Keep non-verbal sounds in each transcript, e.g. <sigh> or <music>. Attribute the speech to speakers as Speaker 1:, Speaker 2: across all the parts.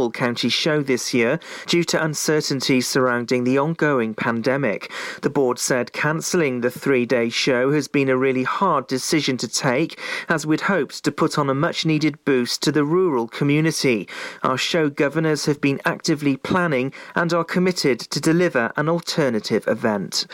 Speaker 1: normal county show this year due to uncertainty surrounding the ongoing pandemic. The board said cancelling the three day show has been a really hard decision to take, as we'd hoped to put on a much needed boost to the rural community. Our show governors have been actively planning and are committed to deliver an alternative event.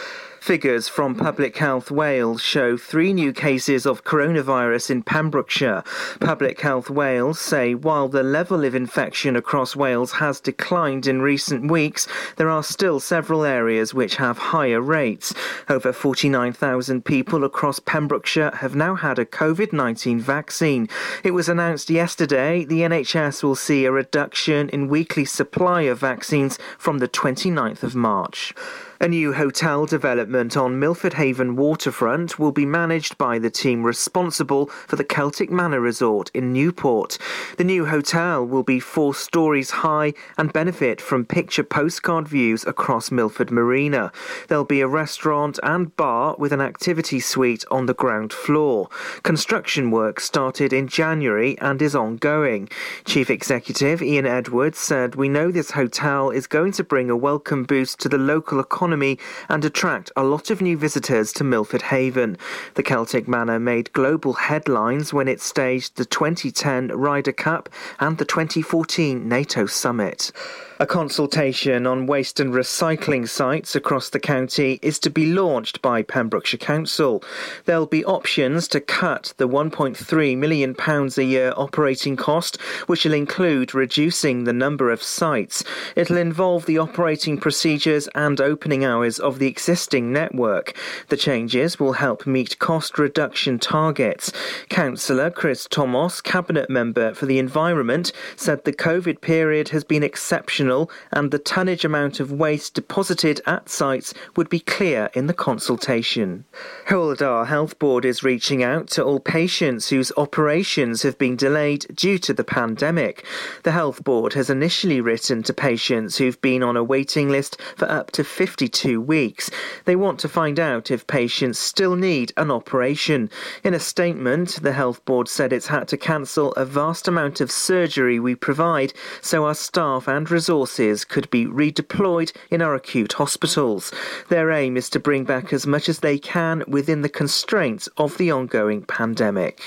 Speaker 1: Figures from Public Health Wales show three new cases of coronavirus in Pembrokeshire. Public Health Wales say while the level of infection across Wales has declined in recent weeks, there are still several areas which have higher rates. Over 49,000 people across Pembrokeshire have now had a COVID 19 vaccine. It was announced yesterday the NHS will see a reduction in weekly supply of vaccines from the 29th of March. A new hotel development on Milford Haven waterfront will be managed by the team responsible for the Celtic Manor Resort in Newport. The new hotel will be four stories high and benefit from picture postcard views across Milford Marina. There'll be a restaurant and bar with an activity suite on the ground floor. Construction work started in January and is ongoing. Chief Executive Ian Edwards said, We know this hotel is going to bring a welcome boost to the local economy economy and attract a lot of new visitors to Milford Haven. The Celtic Manor made global headlines when it staged the 2010 Ryder Cup and the 2014 NATO Summit. A consultation on waste and recycling sites across the county is to be launched by Pembrokeshire Council. There'll be options to cut the £1.3 million a year operating cost, which will include reducing the number of sites. It'll involve the operating procedures and opening hours of the existing network. The changes will help meet cost reduction targets. Councillor Chris Thomas, Cabinet Member for the Environment, said the COVID period has been exceptional and the tonnage amount of waste deposited at sites would be clear in the consultation. Dda Health Board is reaching out to all patients whose operations have been delayed due to the pandemic. The Health Board has initially written to patients who've been on a waiting list for up to 52 weeks. They want to find out if patients still need an operation. In a statement, the Health Board said it's had to cancel a vast amount of surgery we provide so our staff and resources resources could be redeployed in our acute hospitals. Their aim is to bring back as much as they can within the constraints of the ongoing pandemic.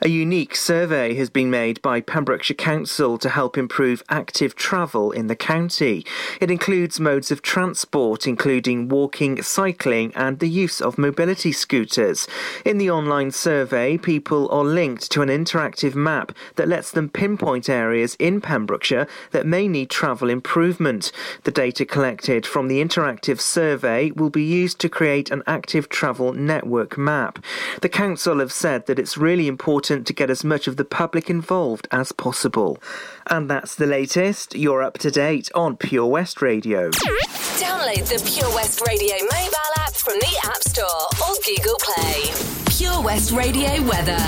Speaker 1: A unique survey has been made by Pembrokeshire Council to help improve active travel in the county. It includes modes of transport, including walking, cycling, and the use of mobility scooters. In the online survey, people are linked to an interactive map that lets them pinpoint areas in Pembrokeshire that may need travel improvement. The data collected from the interactive survey will be used to create an active travel network map. The council have said that it's really important to get as much of the public involved as possible. And that's the latest. You're up to date on Pure West Radio.
Speaker 2: Download the Pure West Radio mobile app from the App Store or Google Play. Pure West Radio weather.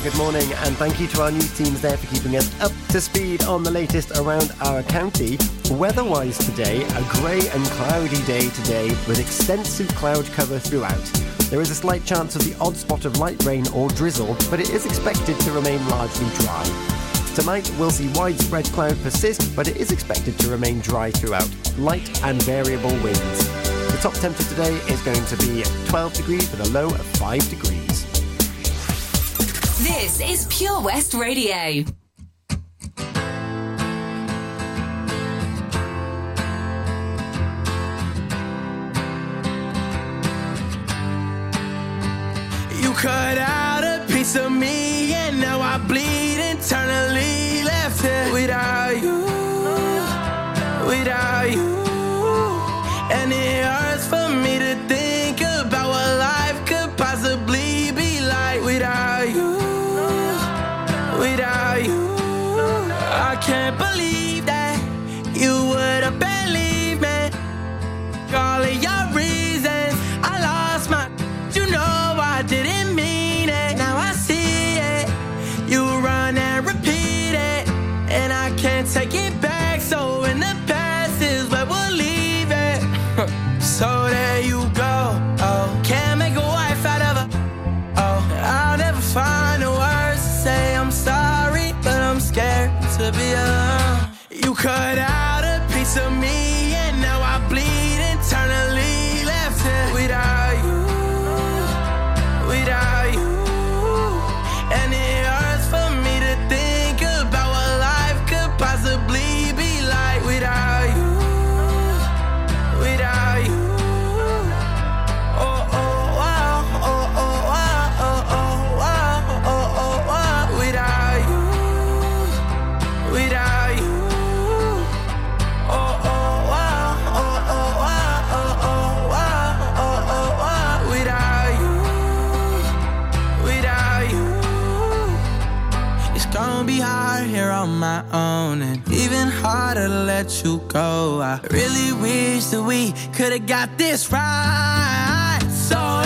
Speaker 3: good morning, and thank you to our news teams there for keeping us up to speed on the latest around our county. Weather-wise today, a grey and cloudy day today with extensive cloud cover throughout. There is a slight chance of the odd spot of light rain or drizzle, but it is expected to remain largely dry. Tonight, we'll see widespread cloud persist, but it is expected to remain dry throughout. Light and variable winds. The top temperature today is going to be 12 degrees with a low of 5 degrees.
Speaker 2: This is Pure West Radio.
Speaker 4: cut out gon' be
Speaker 5: hard here on my own, and even harder to let you go. I really wish that we could've got this right. So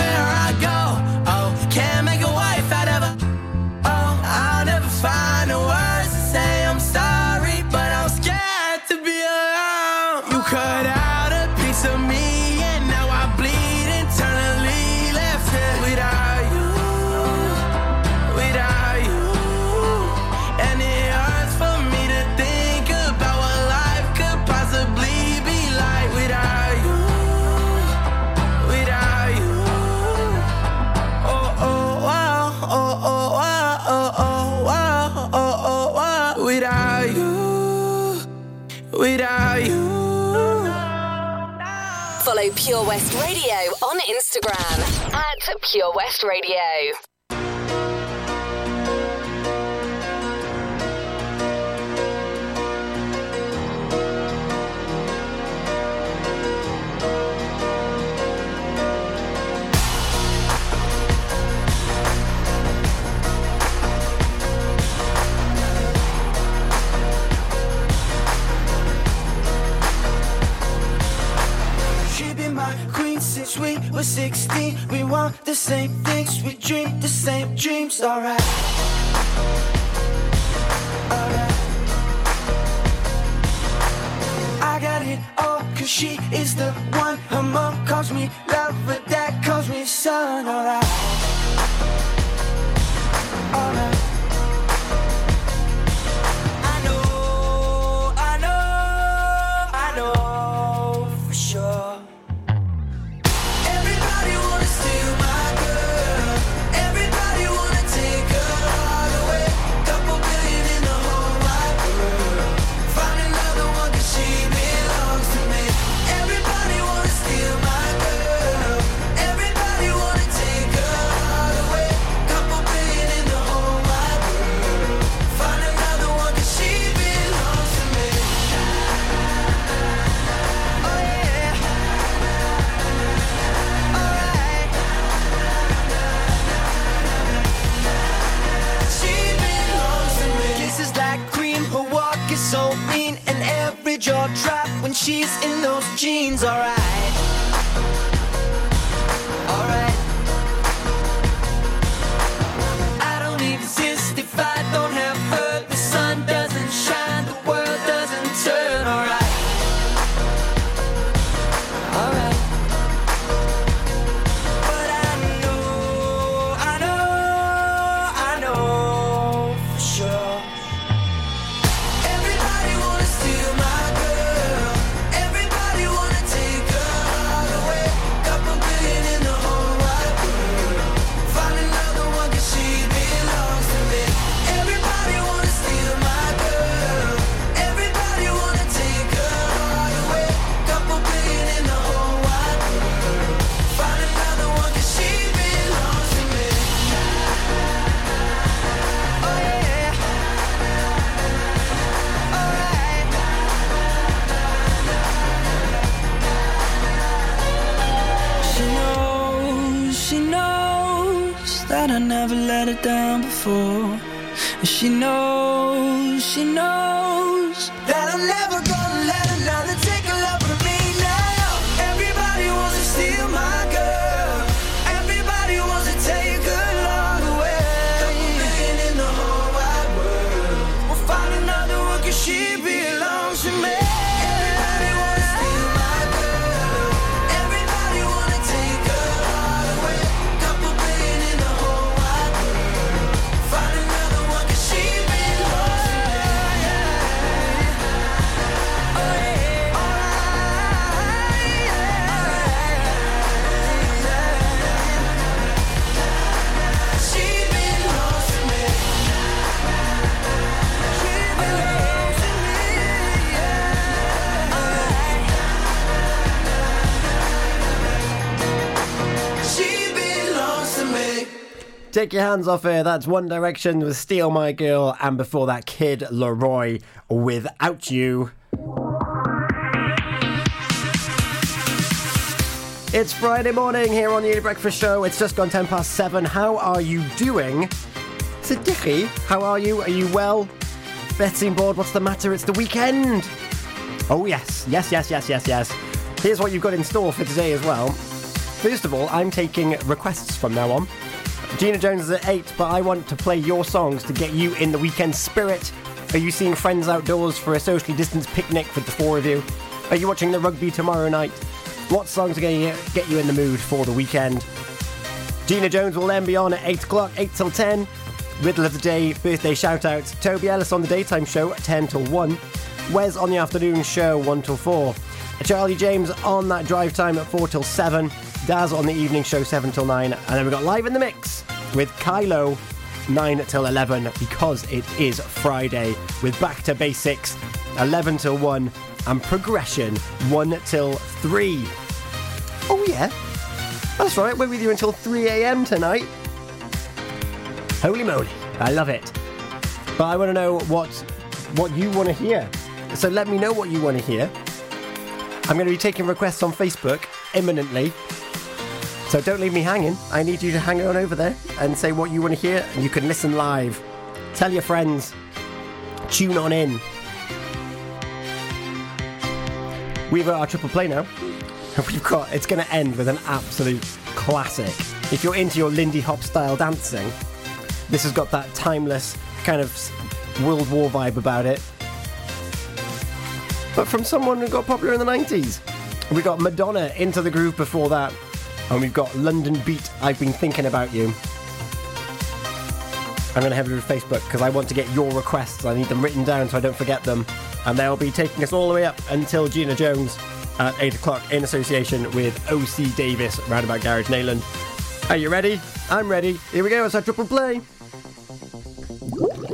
Speaker 5: without you.
Speaker 6: Follow Pure West Radio on Instagram at Pure West Radio.
Speaker 7: my queen since we were 16. We want the same things, we dream the same dreams, alright. Alright. I got it all, cause she is the one. Her mom calls me lover, dad calls me son, alright.
Speaker 5: that I never let her down before. And she knows, she knows
Speaker 7: that. Take
Speaker 3: your hands off her. That's One Direction with Steal My Girl, and before that, Kid LAROI Without You. It's Friday morning here on the Early Breakfast Show. It's just gone 10 past 7. How are you doing? Siddiqui, how are you? Are you well? Betsy and board, what's the matter? It's the weekend. Oh, yes. Yes, yes, yes, yes, yes. Here's what you've got in store for today as well. First of all, I'm taking requests from now on. Gina Jones is at 8, but I want to play your songs to get you in the weekend spirit. Are you seeing friends outdoors for a socially distanced picnic with the four of you? Are you watching the rugby tomorrow night? What songs are going to get you in the mood for the weekend? Gina Jones will then be on at 8 o'clock, 8 till 10. Riddle of the day, birthday shout outs. Toby Ellis on the daytime show, 10 till 1. Wes on the afternoon show, 1 till 4. Charlie James on that drive time at 4 till 7. Daz on the evening show, 7 till 9. And then we've got Live in the Mix with Kylo, 9 till 11, because it is Friday, with Back to Basics, 11 till 1, and Progression, 1 till 3. Oh, yeah. That's right, we're with you until 3 a.m. tonight. Holy moly, I love it. But I want to know what what you want to hear. So let me know what you want to hear. I'm going to be taking requests on Facebook imminently. So don't leave me hanging. I need you to hang on over there and say what you want to hear, and you can listen live. Tell your friends. Tune on in. We've got our triple play now. <laughs> We've got it's going to end with an absolute classic. If you're into your Lindy Hop style dancing, this has got that timeless kind of World War vibe about it. But from someone who got popular in the 90s. We got Madonna into the groove before that. And we've got London Beat, I've been thinking about you. I'm going to have it with Facebook because I want to get your requests. I need them written down so I don't forget them. And they'll be taking us all the way up until Gina Jones at 8 o'clock in association with OC Davis, Roundabout Garage Neyland. Are you ready? I'm ready. Here we go. It's our triple play.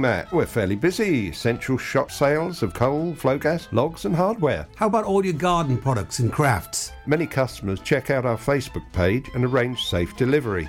Speaker 8: Matt. We're fairly busy. Central shop sales of coal, Flogas, logs, and hardware.
Speaker 9: How about all your garden products and crafts?
Speaker 8: Many customers check out our Facebook page and arrange safe delivery.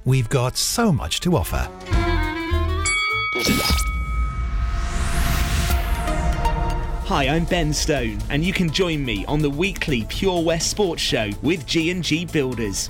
Speaker 10: We've got so much to offer.
Speaker 11: Hi, I'm Ben Stone, and you can join me on the weekly Pure West Sports Show with G&G Builders.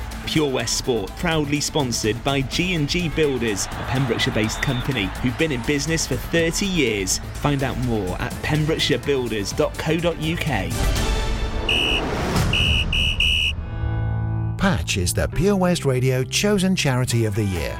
Speaker 11: Pure West Sport, proudly sponsored by G&G Builders, a Pembrokeshire-based company who've been in business for 30 years. Find out more at pembrokeshirebuilders.co.uk.
Speaker 10: Patch is the Pure West Radio chosen charity of the year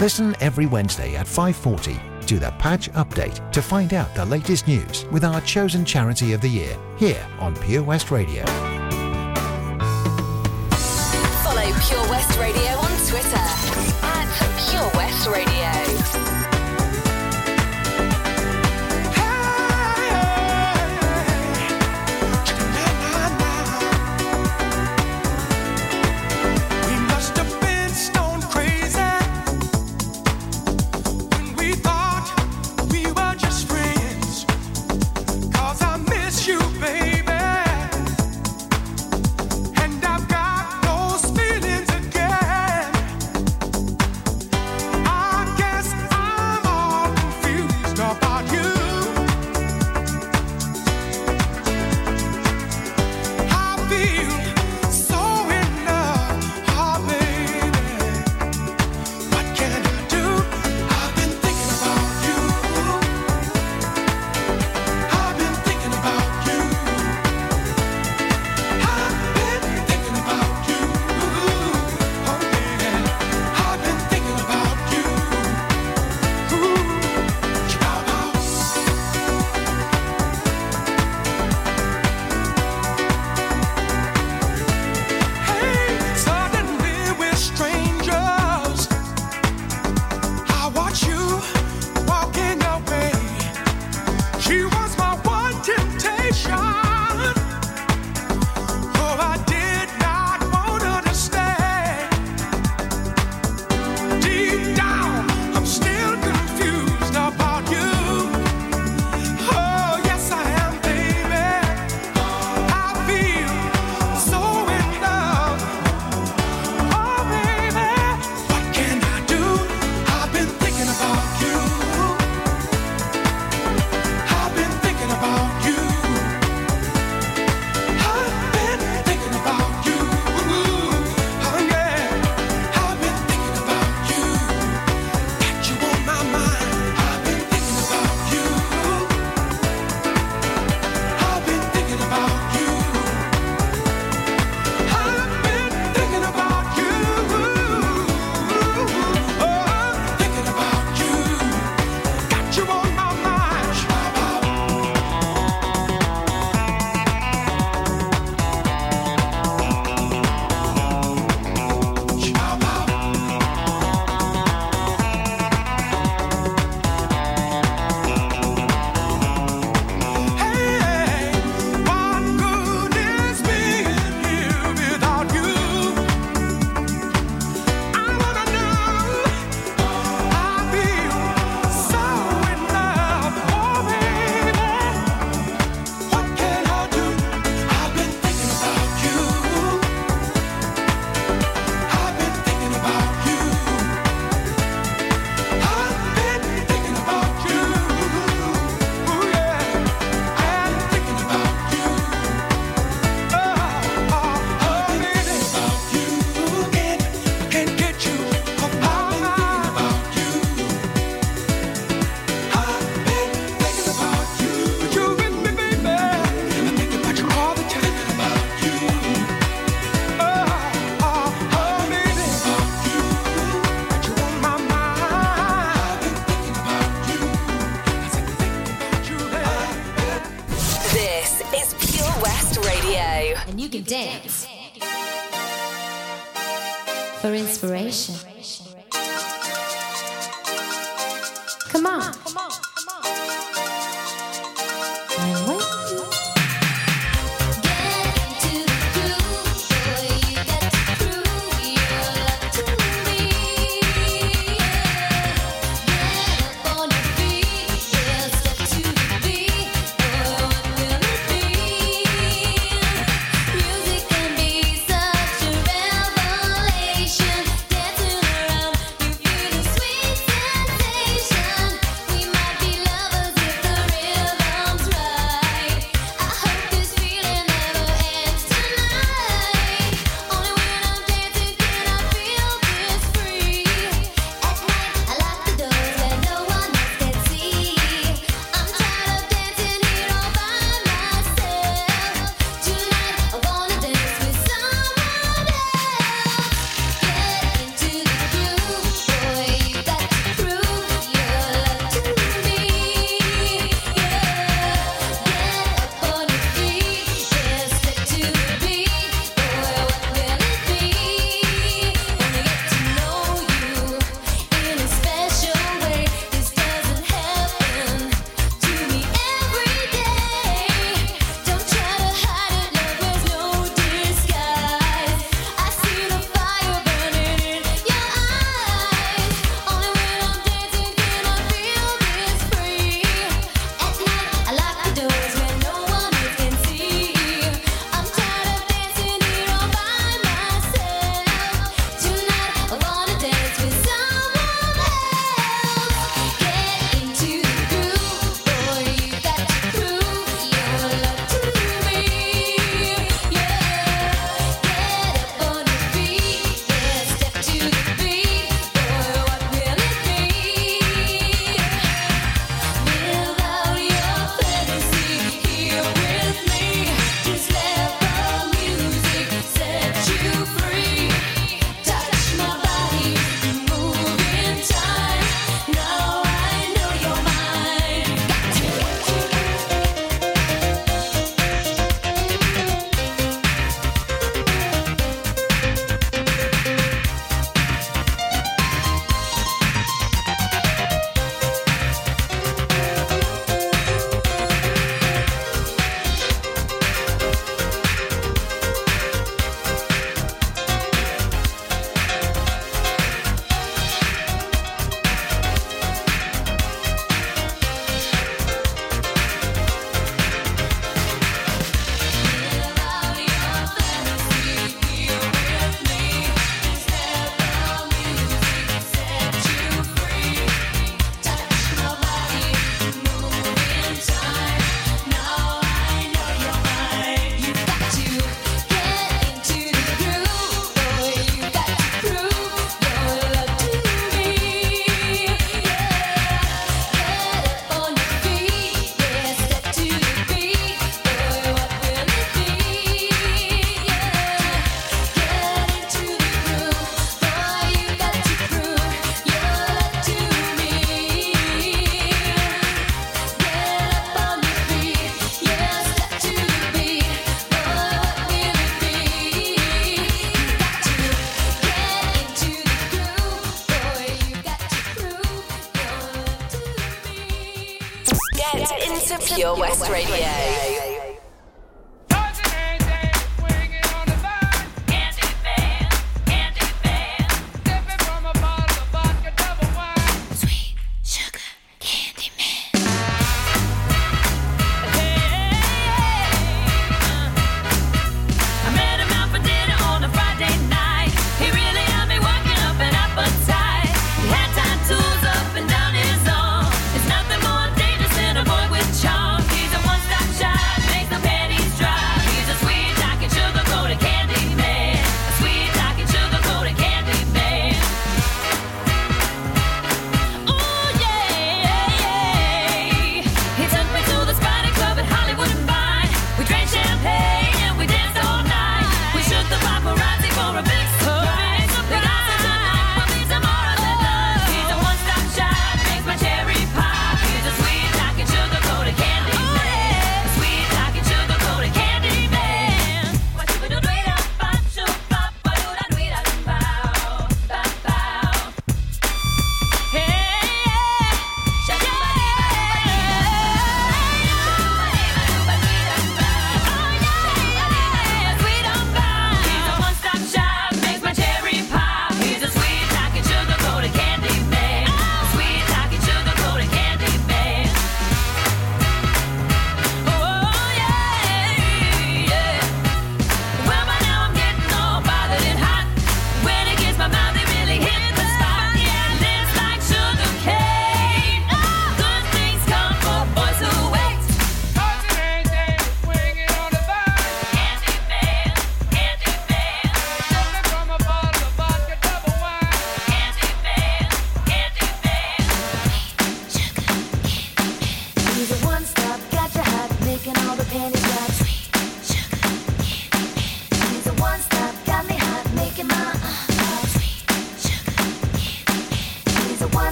Speaker 10: Listen every Wednesday at 5.40 to the Patch Update to find out the latest news with our chosen charity of the year here on Pure West Radio.
Speaker 2: Follow Pure West Radio on Twitter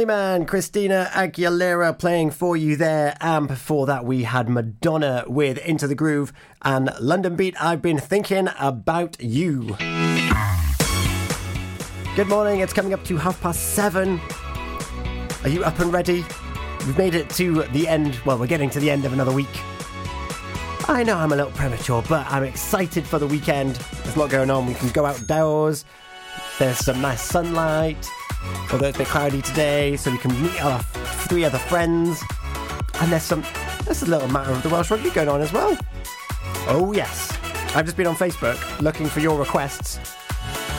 Speaker 3: Candyman, Christina Aguilera playing for you there. And before that, we had Madonna with Into the Groove and London Beat. I've been thinking about you. Good morning, it's coming up to half past seven. Are you up and ready? We've made it to the end. Well, we're getting to the end of another week. I know I'm a little premature, but I'm excited for the weekend. There's a lot going on. We can go outdoors. There's some nice sunlight. Although it's a bit cloudy today, so we can meet our three other friends. And there's some there's a little matter of the Welsh rugby going on as well. Oh yes. I've just been on Facebook looking for your requests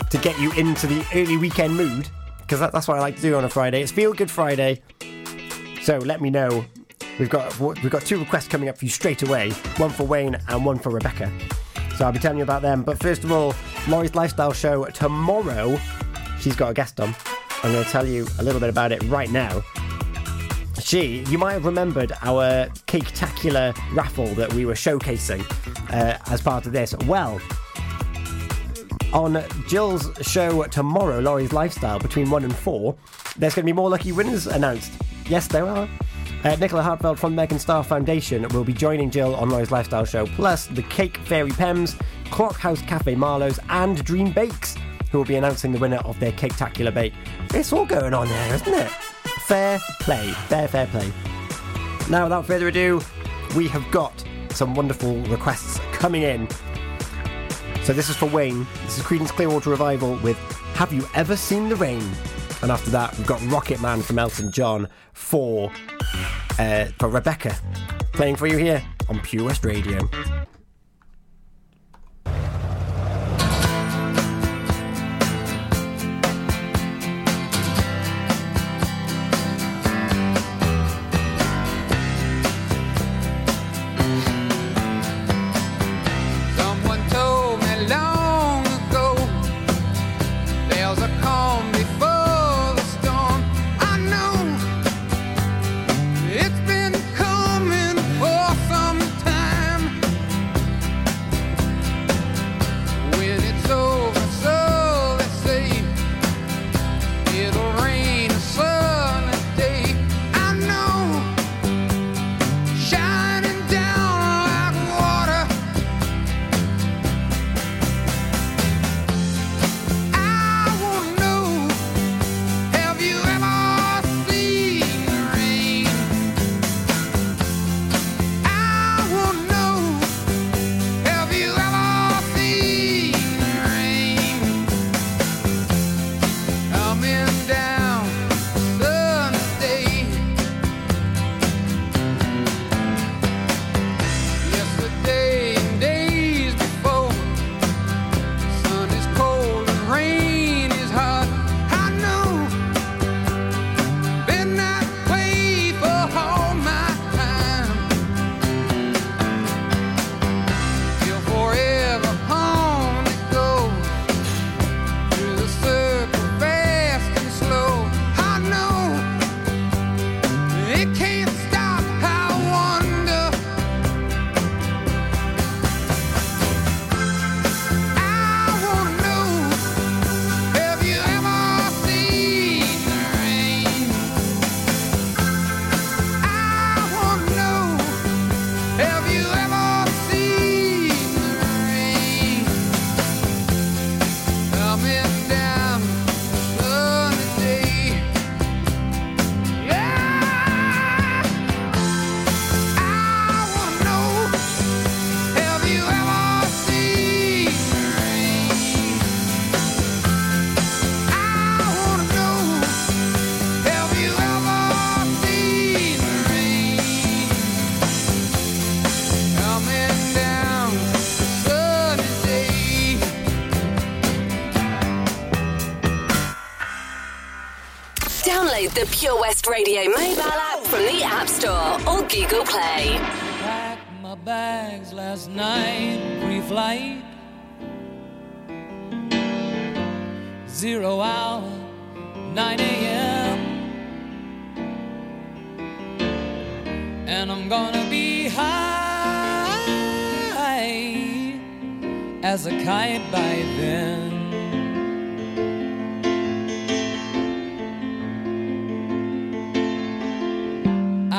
Speaker 3: to get you into the early weekend mood. Because that, that's what I like to do on a Friday. It's Feel Good Friday. So let me know. We've got we've got two requests coming up for you straight away. One for Wayne and one for Rebecca. So I'll be telling you about them. But first of all, Laurie's Lifestyle Show tomorrow. She's got a guest on. I'm going to tell you a little bit about it right now. She, you might have remembered our Cake-tacular raffle that we were showcasing uh, as part of this. Well, on Jill's show tomorrow, Laurie's Lifestyle, between 1 and 4, there's going to be more lucky winners announced. Yes, there are. Uh, Nicola Hartfeld from Megan Star Foundation will be joining Jill on Laurie's Lifestyle Show, plus the Cake Fairy Pems, Clock House Cafe Marloes, and Dream Bakes, who will be announcing the winner of their Cake-tacular bake? It's all going on there, isn't it? Fair play, fair, fair play. Now, without further ado, we have got some wonderful requests coming in. So this is for Wayne. This is Creedence Clearwater Revival with "Have You Ever Seen the Rain?"
Speaker 12: And after that, we've got Rocket Man from Elton John for uh, for Rebecca playing for you here on Pure West Radio.
Speaker 6: Radio mobile app from the App Store or Google Play.
Speaker 4: Packed my bags last night, pre-flight. Zero hour, 9 a.m. And I'm gonna be high as a kite by then.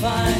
Speaker 4: find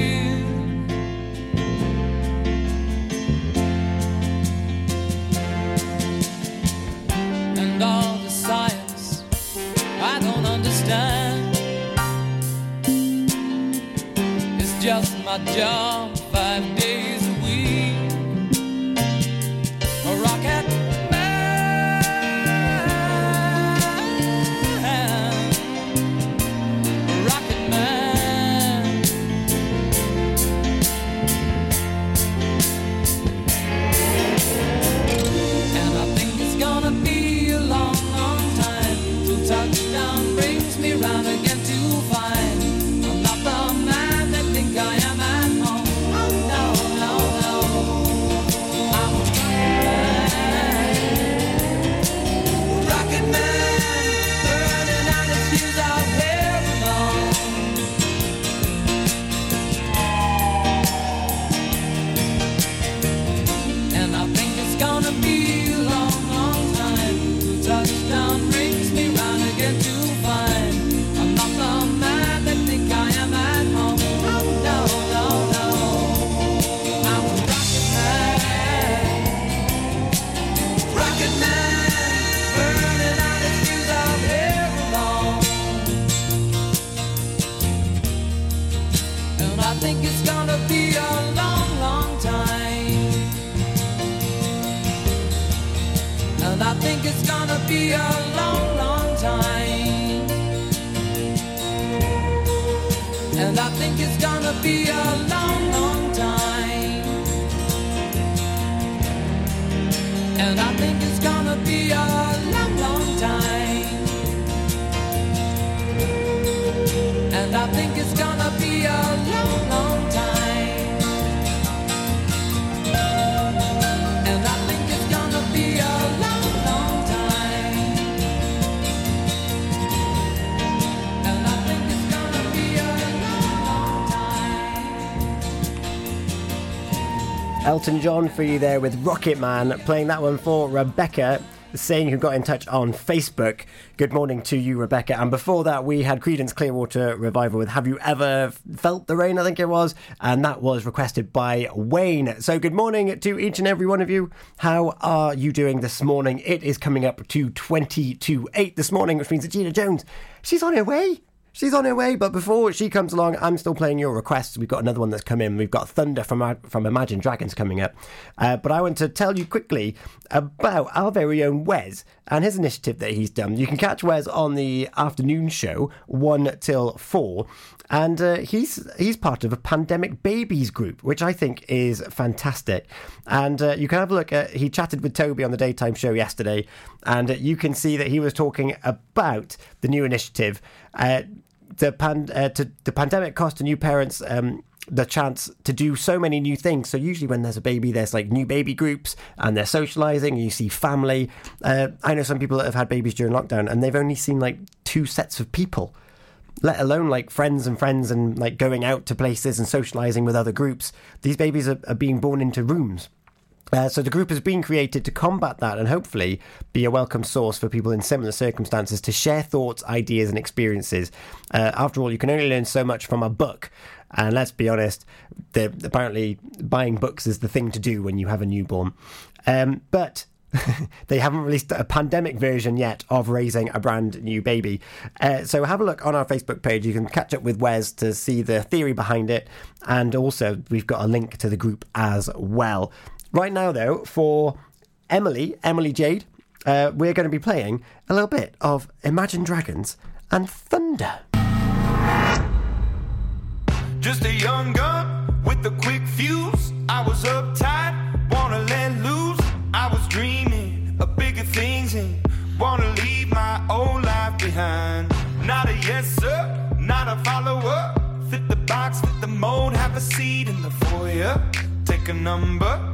Speaker 4: My job
Speaker 3: Elton John for you there with Rocket Man, playing that one for Rebecca. Saying who got in touch on Facebook. Good morning to you, Rebecca. And before that, we had Creedence Clearwater Revival with Have You Ever Felt the Rain? I think it was. And that was requested by Wayne. So, good morning to each and every one of you. How are you doing this morning? It is coming up to 20 to 8 this morning, which means that Gina Jones, she's on her way. She's on her way, but before she comes along, I'm still playing your requests. We've got another one that's come in. We've got Thunder from from Imagine Dragons coming up. Uh, but I want to tell you quickly about our very own Wes and his initiative that he's done. You can catch Wes on the afternoon show, 1 till 4. And uh, he's he's part of a pandemic babies group, which I think is fantastic. And uh, you can have a look at. He chatted with Toby on the daytime show yesterday, and uh, you can see that he was talking about the new initiative. Uh, the pan, uh, to, the pandemic cost to new parents um, the chance to do so many new things. So usually when there's a baby, there's like new baby groups and they're socializing. And you see family. Uh, I know some people that have had babies during lockdown and they've only seen like two sets of people let alone like friends and friends and like going out to places and socializing with other groups. These babies are, are being born into rooms. Uh, so the group has been created to combat that and hopefully be a welcome source for people in similar circumstances to share thoughts, ideas, and experiences. Uh, after all, you can only learn so much from a book. And let's be honest, apparently buying books is the thing to do when you have a newborn. Um, but <laughs> they haven't released a pandemic version yet of raising a brand new baby. Uh, so have a look on our Facebook page. You can catch up with Wes to see the theory behind it. And also, we've got a link to the group as well. Right now, though, for Emily, Emily Jade, uh, we're going to be playing a little bit of Imagine Dragons and Thunder.
Speaker 13: Just a young gun with a quick fuse. I was uptight, wanna let loose. I was dreaming of bigger things and wanna leave my old life behind. Not a yes sir, not a. Fit the box, fit the mold, have a seat in the foyer. Take a number.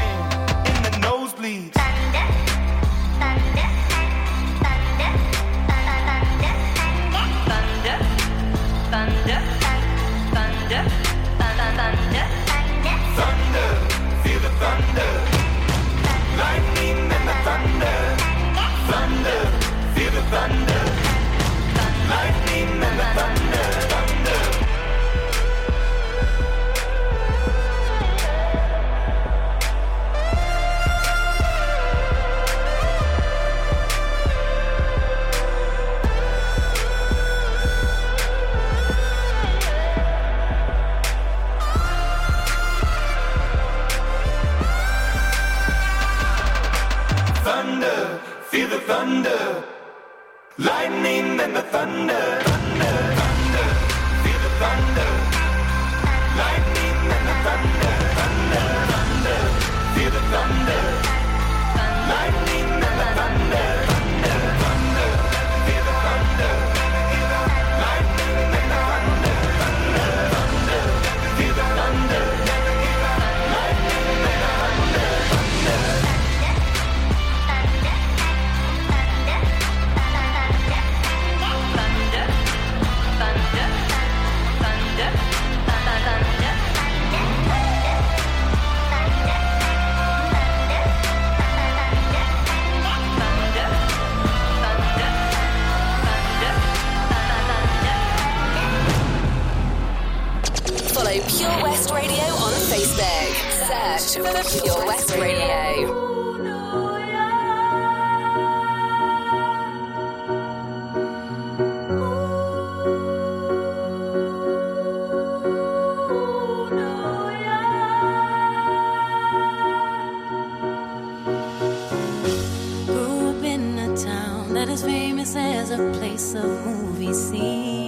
Speaker 14: a place of movie scenes.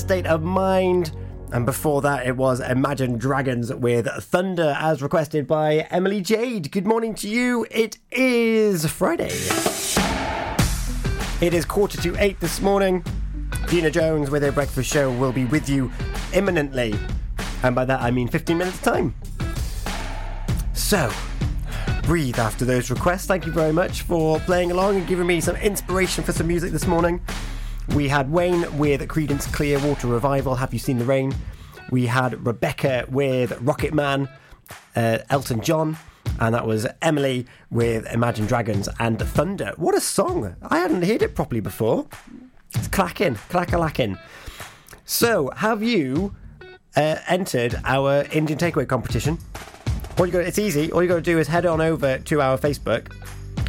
Speaker 3: State of Mind. And before that, it was Imagine Dragons with Thunder, as requested by Emily Jade. Good morning to you. It is Friday. It is quarter to eight this morning. Dina Jones with her breakfast show will be with you imminently. And by that, I mean 15 minutes' time. So, breathe after those requests. Thank you very much for playing along and giving me some inspiration for some music this morning. We had Wayne with Creedence Clearwater Revival, Have You Seen the Rain? We had Rebecca with Rocket Man, uh, Elton John, and that was Emily with Imagine Dragons and Thunder. What a song! I hadn't heard it properly before. It's clacking, clack-a-lacking. So, have you uh, entered our Indian takeaway competition? All you got, it's easy. All you got to do is head on over to our Facebook,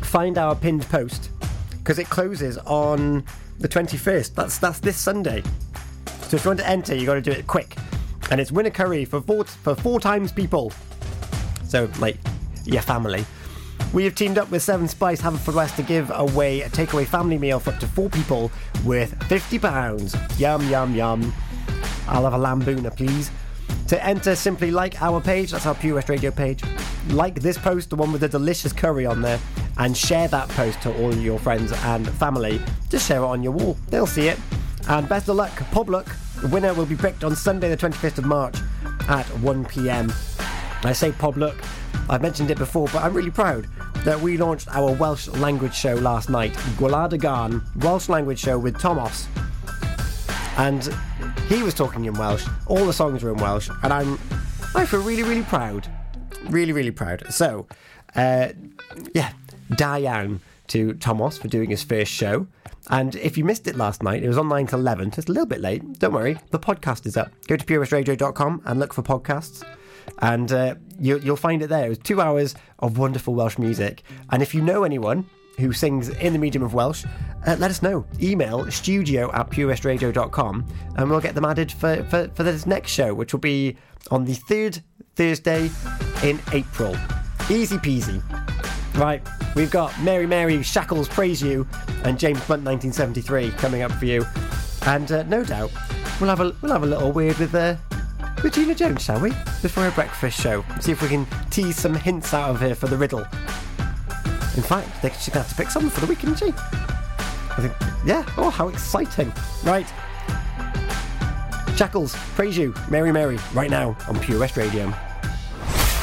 Speaker 3: find our pinned post, because it closes on the 21st. That's that's this Sunday. So if you want to enter, you got to do it quick, and it's win a curry for four for four times people. So like your family. We have teamed up with Seven Spice Haverfordwest to give away a takeaway family meal for up to four people worth £50. Yum, yum, yum. I'll have a lambooner, please. To enter, simply like our page, that's our Pure West Radio page. Like this post, the one with the delicious curry on there, and share that post to all your friends and family. Just share it on your wall, they'll see it. And best of luck, pub luck. The winner will be picked on Sunday, the 25th of March at 1 pm. I say pub luck, I've mentioned it before, but I'm really proud that we launched our Welsh language show last night, Gwlad y Garn, Welsh language show with Thomas. And he was talking in Welsh. All the songs were in Welsh, and I'm I feel really, really proud, really, really proud. So, uh, yeah, Diane to Thomas for doing his first show. And if you missed it last night, it was on 9 to 11, so it's a little bit late. Don't worry, the podcast is up. Go to purewestradio.com and look for podcasts, and uh, you, you'll find it there. It was two hours of wonderful Welsh music. And if you know anyone who sings in the medium of Welsh, uh, let us know. Email studio at purewestradio.com and we'll get them added for, for, for this next show, which will be on the third Thursday in April. Easy peasy. Right, we've got Mary Mary Shackles Praise You and James Blunt 1973 coming up for you. And uh, no doubt, we'll have a we'll have a little weird with uh, with Gina Jones, shall we? Before our breakfast show. See if we can tease some hints out of her for the riddle. In fact, they- she's going to have to pick someone for the week, isn't she? I think, yeah. Oh, how exciting. Right. Shackles, praise you, Mary Mary, right now on Pure West Radio.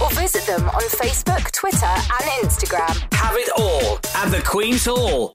Speaker 2: or visit them on Facebook, Twitter, and Instagram.
Speaker 15: Have it all at the Queen's Hall.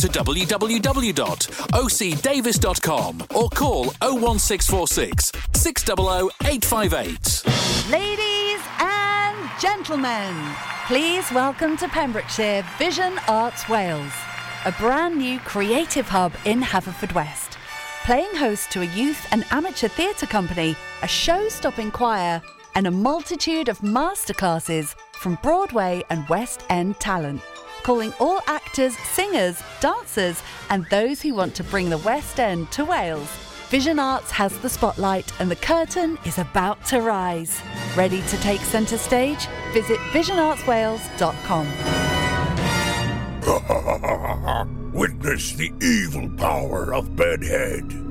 Speaker 16: to www.ocdavis.com or call 01646 600 858.
Speaker 17: Ladies and gentlemen, please welcome to Pembrokeshire Vision Arts Wales, a brand new creative hub in Haverfordwest. Playing host to a youth and amateur theatre company, a show stopping choir, and a multitude of masterclasses from Broadway and West End talent. Calling all actors, singers, dancers, and those who want to bring the West End to Wales. Vision Arts has the spotlight and the curtain is about to rise. Ready to take centre stage? Visit visionartswales.com. <laughs>
Speaker 18: Witness the evil power of Bedhead.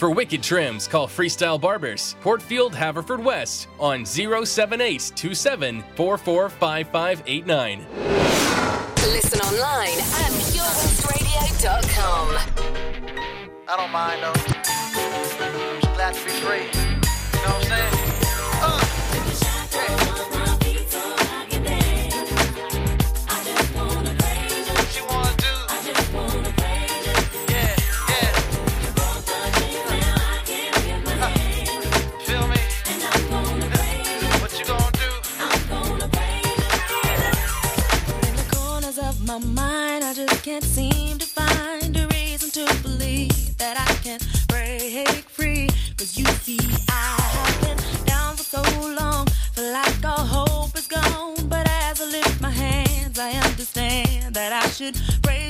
Speaker 19: For wicked trims, call Freestyle Barbers, Portfield, Haverfordwest, on 078 27
Speaker 2: Listen online at purewestradio.com.
Speaker 20: I don't mind though. Just glad to be free. You know what I'm saying? Uh. What
Speaker 14: can't seem to find a reason to believe that I can break free. Cause you see, I have been down for so long, feel like all hope is gone. But as I lift my hands, I understand that I should praise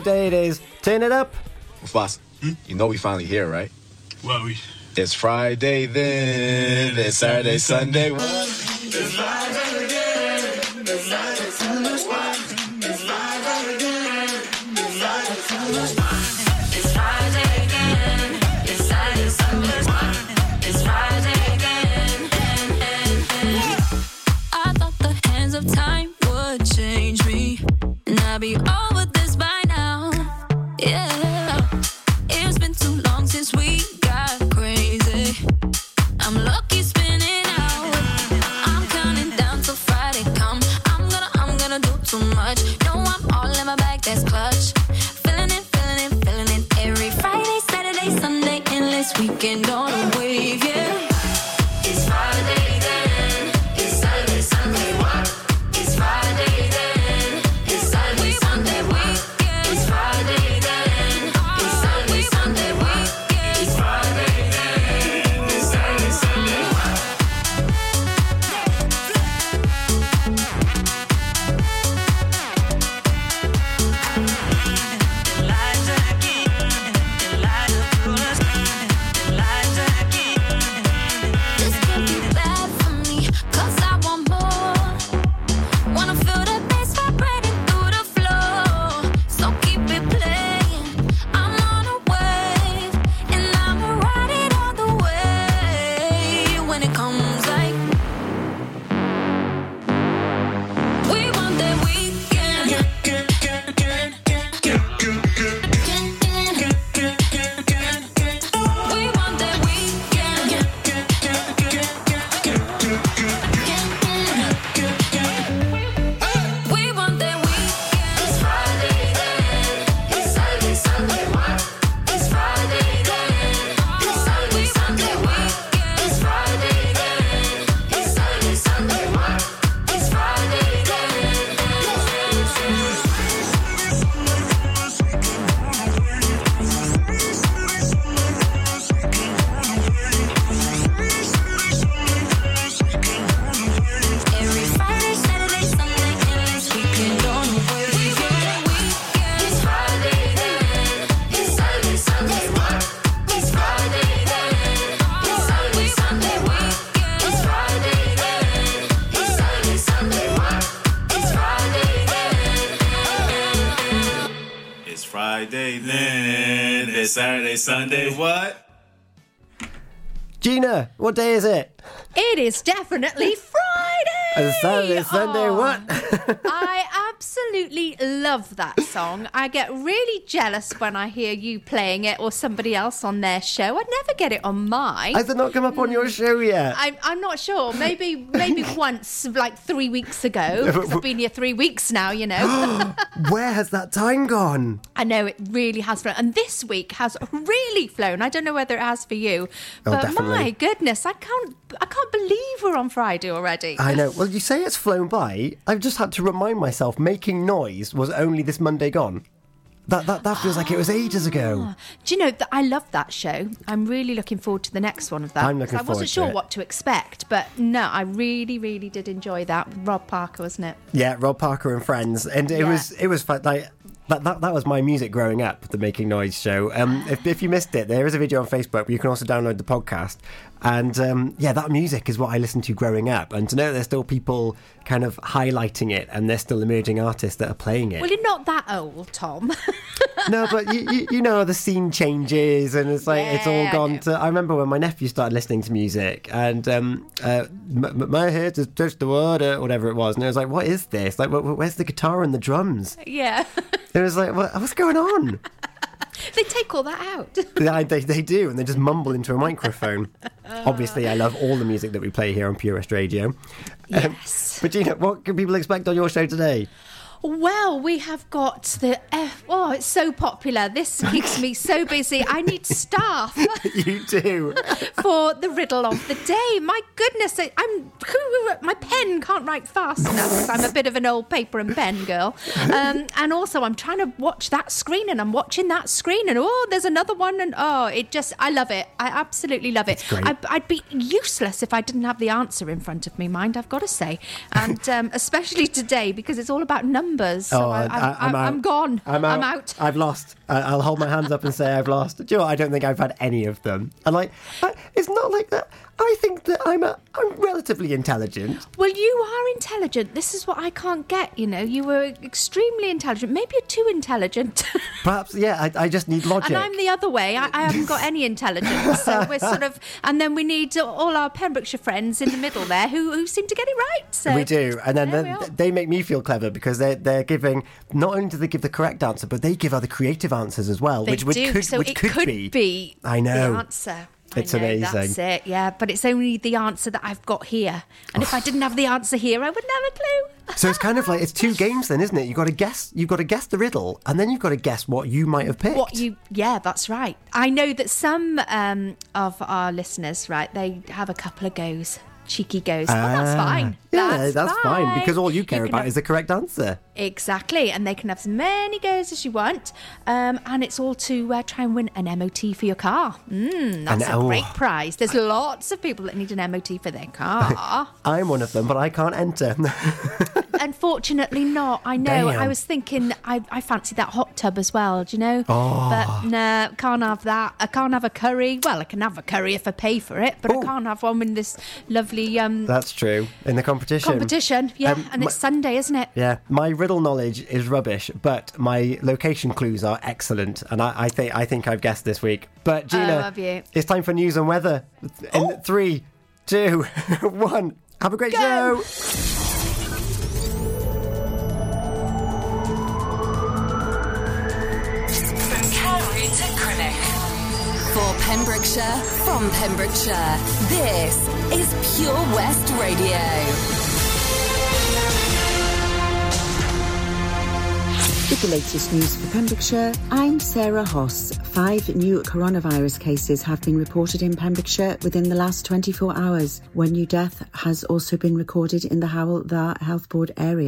Speaker 20: what
Speaker 3: day it is. Turn it up.
Speaker 21: Boss, hmm? you know we finally here, right?
Speaker 22: Well, we.
Speaker 21: It's Friday then. It's Saturday, Sunday.
Speaker 14: It's this Sunday,
Speaker 21: what?
Speaker 3: Gina, what day is it?
Speaker 23: It is definitely <laughs> Friday.
Speaker 3: Uh, Saturday, Sunday,
Speaker 23: Oh,
Speaker 3: what?
Speaker 23: I absolutely love that song. I get really jealous when I hear you playing it or somebody else on their show. I'd never get it on mine.
Speaker 3: Has it not come up on your show yet?
Speaker 23: I'm, I'm not sure. Maybe maybe <laughs> once, like three weeks ago. <laughs> I've been here three weeks now, you know. <gasps>
Speaker 3: Where has that time gone?
Speaker 23: I know it really has flown, and this week has really flown. I don't know whether it has for you,
Speaker 3: Oh,
Speaker 23: but
Speaker 3: definitely.
Speaker 23: my goodness, I can't I can't believe we're on Friday already.
Speaker 3: I know. Well, you say it's flown by. I've just had to remind myself making noise was only this Monday gone. That that, that feels like it was <gasps> ages ago.
Speaker 23: Do you know that I love that show? I'm really looking forward to the next one of that.
Speaker 3: I'm looking
Speaker 23: I
Speaker 3: forward
Speaker 23: wasn't
Speaker 3: to
Speaker 23: sure
Speaker 3: it.
Speaker 23: what to expect, but no, I really, really did enjoy that. Rob Parker, wasn't it?
Speaker 3: Yeah, Rob Parker and friends, and it
Speaker 23: Yeah.
Speaker 3: was it was fun. Like that, that that was my music growing up, the Making Noise show. Um, if, if you missed it, there is a video on Facebook, but you can also download the podcast. And um, yeah, that music is what I listened to growing up. And to know there's still people kind of highlighting it, and there's still emerging artists that are playing it.
Speaker 23: Well, you're not that old, Tom.
Speaker 3: no, but you, you, you know the scene changes, and it's like it's all
Speaker 23: Yeah, I
Speaker 3: gone to. I remember when my nephew started listening to music, and um, uh, my head is touched the water, whatever it was, and I was like, what is this? Like, wh- wh- where's the guitar and the drums?
Speaker 23: yeah,
Speaker 3: It was like, what, what's going on? <laughs>
Speaker 23: they take all that out. <laughs>
Speaker 3: Yeah, they, they do, and they just mumble into a microphone. Obviously, I love all the music that we play here on Pure West Radio. Yes. Um, but Gina, what can people expect on your show today?
Speaker 23: Well, we have got the. F- oh, it's so popular. This keeps me so busy. I need staff <laughs>
Speaker 3: you do. <laughs>
Speaker 23: for the riddle of the day. My goodness, I- I'm my pen can't write fast enough I'm a bit of an old paper and pen girl. Um, and also, I'm trying to watch that screen, and I'm watching that screen, and oh, there's another one, and oh, it just I love it. I absolutely love it. I, I'd be useless if I didn't have the answer in front of me. Mind, I've got to say, and um, especially today because it's all about numbers. So oh, I, I,
Speaker 3: out.
Speaker 23: I'm gone.
Speaker 3: I'm out.
Speaker 23: I'm out.
Speaker 3: I've lost. I'll hold my hands up and say I've lost. Do you know what? I don't think I've had any of them. And like, it's not like that. I think that I'm a, I'm relatively intelligent.
Speaker 23: Well, you are intelligent. This is what I can't get. You know, you were extremely intelligent. Maybe you're too intelligent. <laughs>
Speaker 3: Perhaps, yeah. I, I just need logic.
Speaker 23: And I'm the other way. I, I haven't got any intelligence. So we're sort of, and then we need all our Pembrokeshire friends in the middle there who, who seem to get it right. So
Speaker 3: we do, and then they, they make me feel clever because they're they're giving. Not only do they give the correct answer, but they give other creative answers as well,
Speaker 23: They
Speaker 3: which which
Speaker 23: do.
Speaker 3: could
Speaker 23: so
Speaker 3: which
Speaker 23: it
Speaker 3: could,
Speaker 23: could
Speaker 3: be.
Speaker 23: be
Speaker 3: I know.
Speaker 23: the answer.
Speaker 3: It's
Speaker 23: know,
Speaker 3: amazing.
Speaker 23: That's it. Yeah, but it's only the answer that I've got here. And if I <sighs> didn't have the answer here, I wouldn't have a clue.
Speaker 3: So it's kind of like it's two games then, isn't it? You've got to guess. You've got to guess the riddle, and then you've got to guess what you might have picked.
Speaker 23: What you? Yeah, that's right. I know that some um, of our listeners, right, they have a couple of goes, cheeky goes. oh, that's
Speaker 3: Ah.
Speaker 23: fine.
Speaker 3: Yeah, that's, fine. because all you care
Speaker 23: can
Speaker 3: about
Speaker 23: have-
Speaker 3: is the correct answer.
Speaker 23: Exactly, and they can have as many goes as you want, um, and it's all to uh, try and win an MOT for your car. Mm, that's
Speaker 3: And-
Speaker 23: a
Speaker 3: oh.
Speaker 23: great prize. There's lots of people that need an MOT for their car. <laughs>
Speaker 3: I'm one of them, but I can't enter. <laughs>
Speaker 23: Unfortunately, not. I know.
Speaker 3: Damn.
Speaker 23: I was thinking I, I fancy that hot tub as well. Do you know?
Speaker 3: Oh.
Speaker 23: But no, can't have that. I can't have a curry. Well, I can have a curry if I pay for it, but I can't have one in this lovely um,
Speaker 3: That's true. In the competition.
Speaker 23: competition. Yeah,
Speaker 3: Um,
Speaker 23: and
Speaker 3: my-
Speaker 23: it's Sunday, isn't it?
Speaker 3: Yeah, my riddle knowledge is rubbish, but my location clues are excellent, and I, I think I think I've guessed this week. But Gina,
Speaker 23: Oh, have you?
Speaker 3: it's time for news and weather. In three, two, <laughs> one. Have a great show.
Speaker 2: For Pembrokeshire, from Pembrokeshire, this is Pure West Radio.
Speaker 24: With the latest news for Pembrokeshire, I'm Sarah Hoss. Five new coronavirus cases have been reported in Pembrokeshire within the last 24 hours. One new death has also been recorded in the Hywel Health Board area.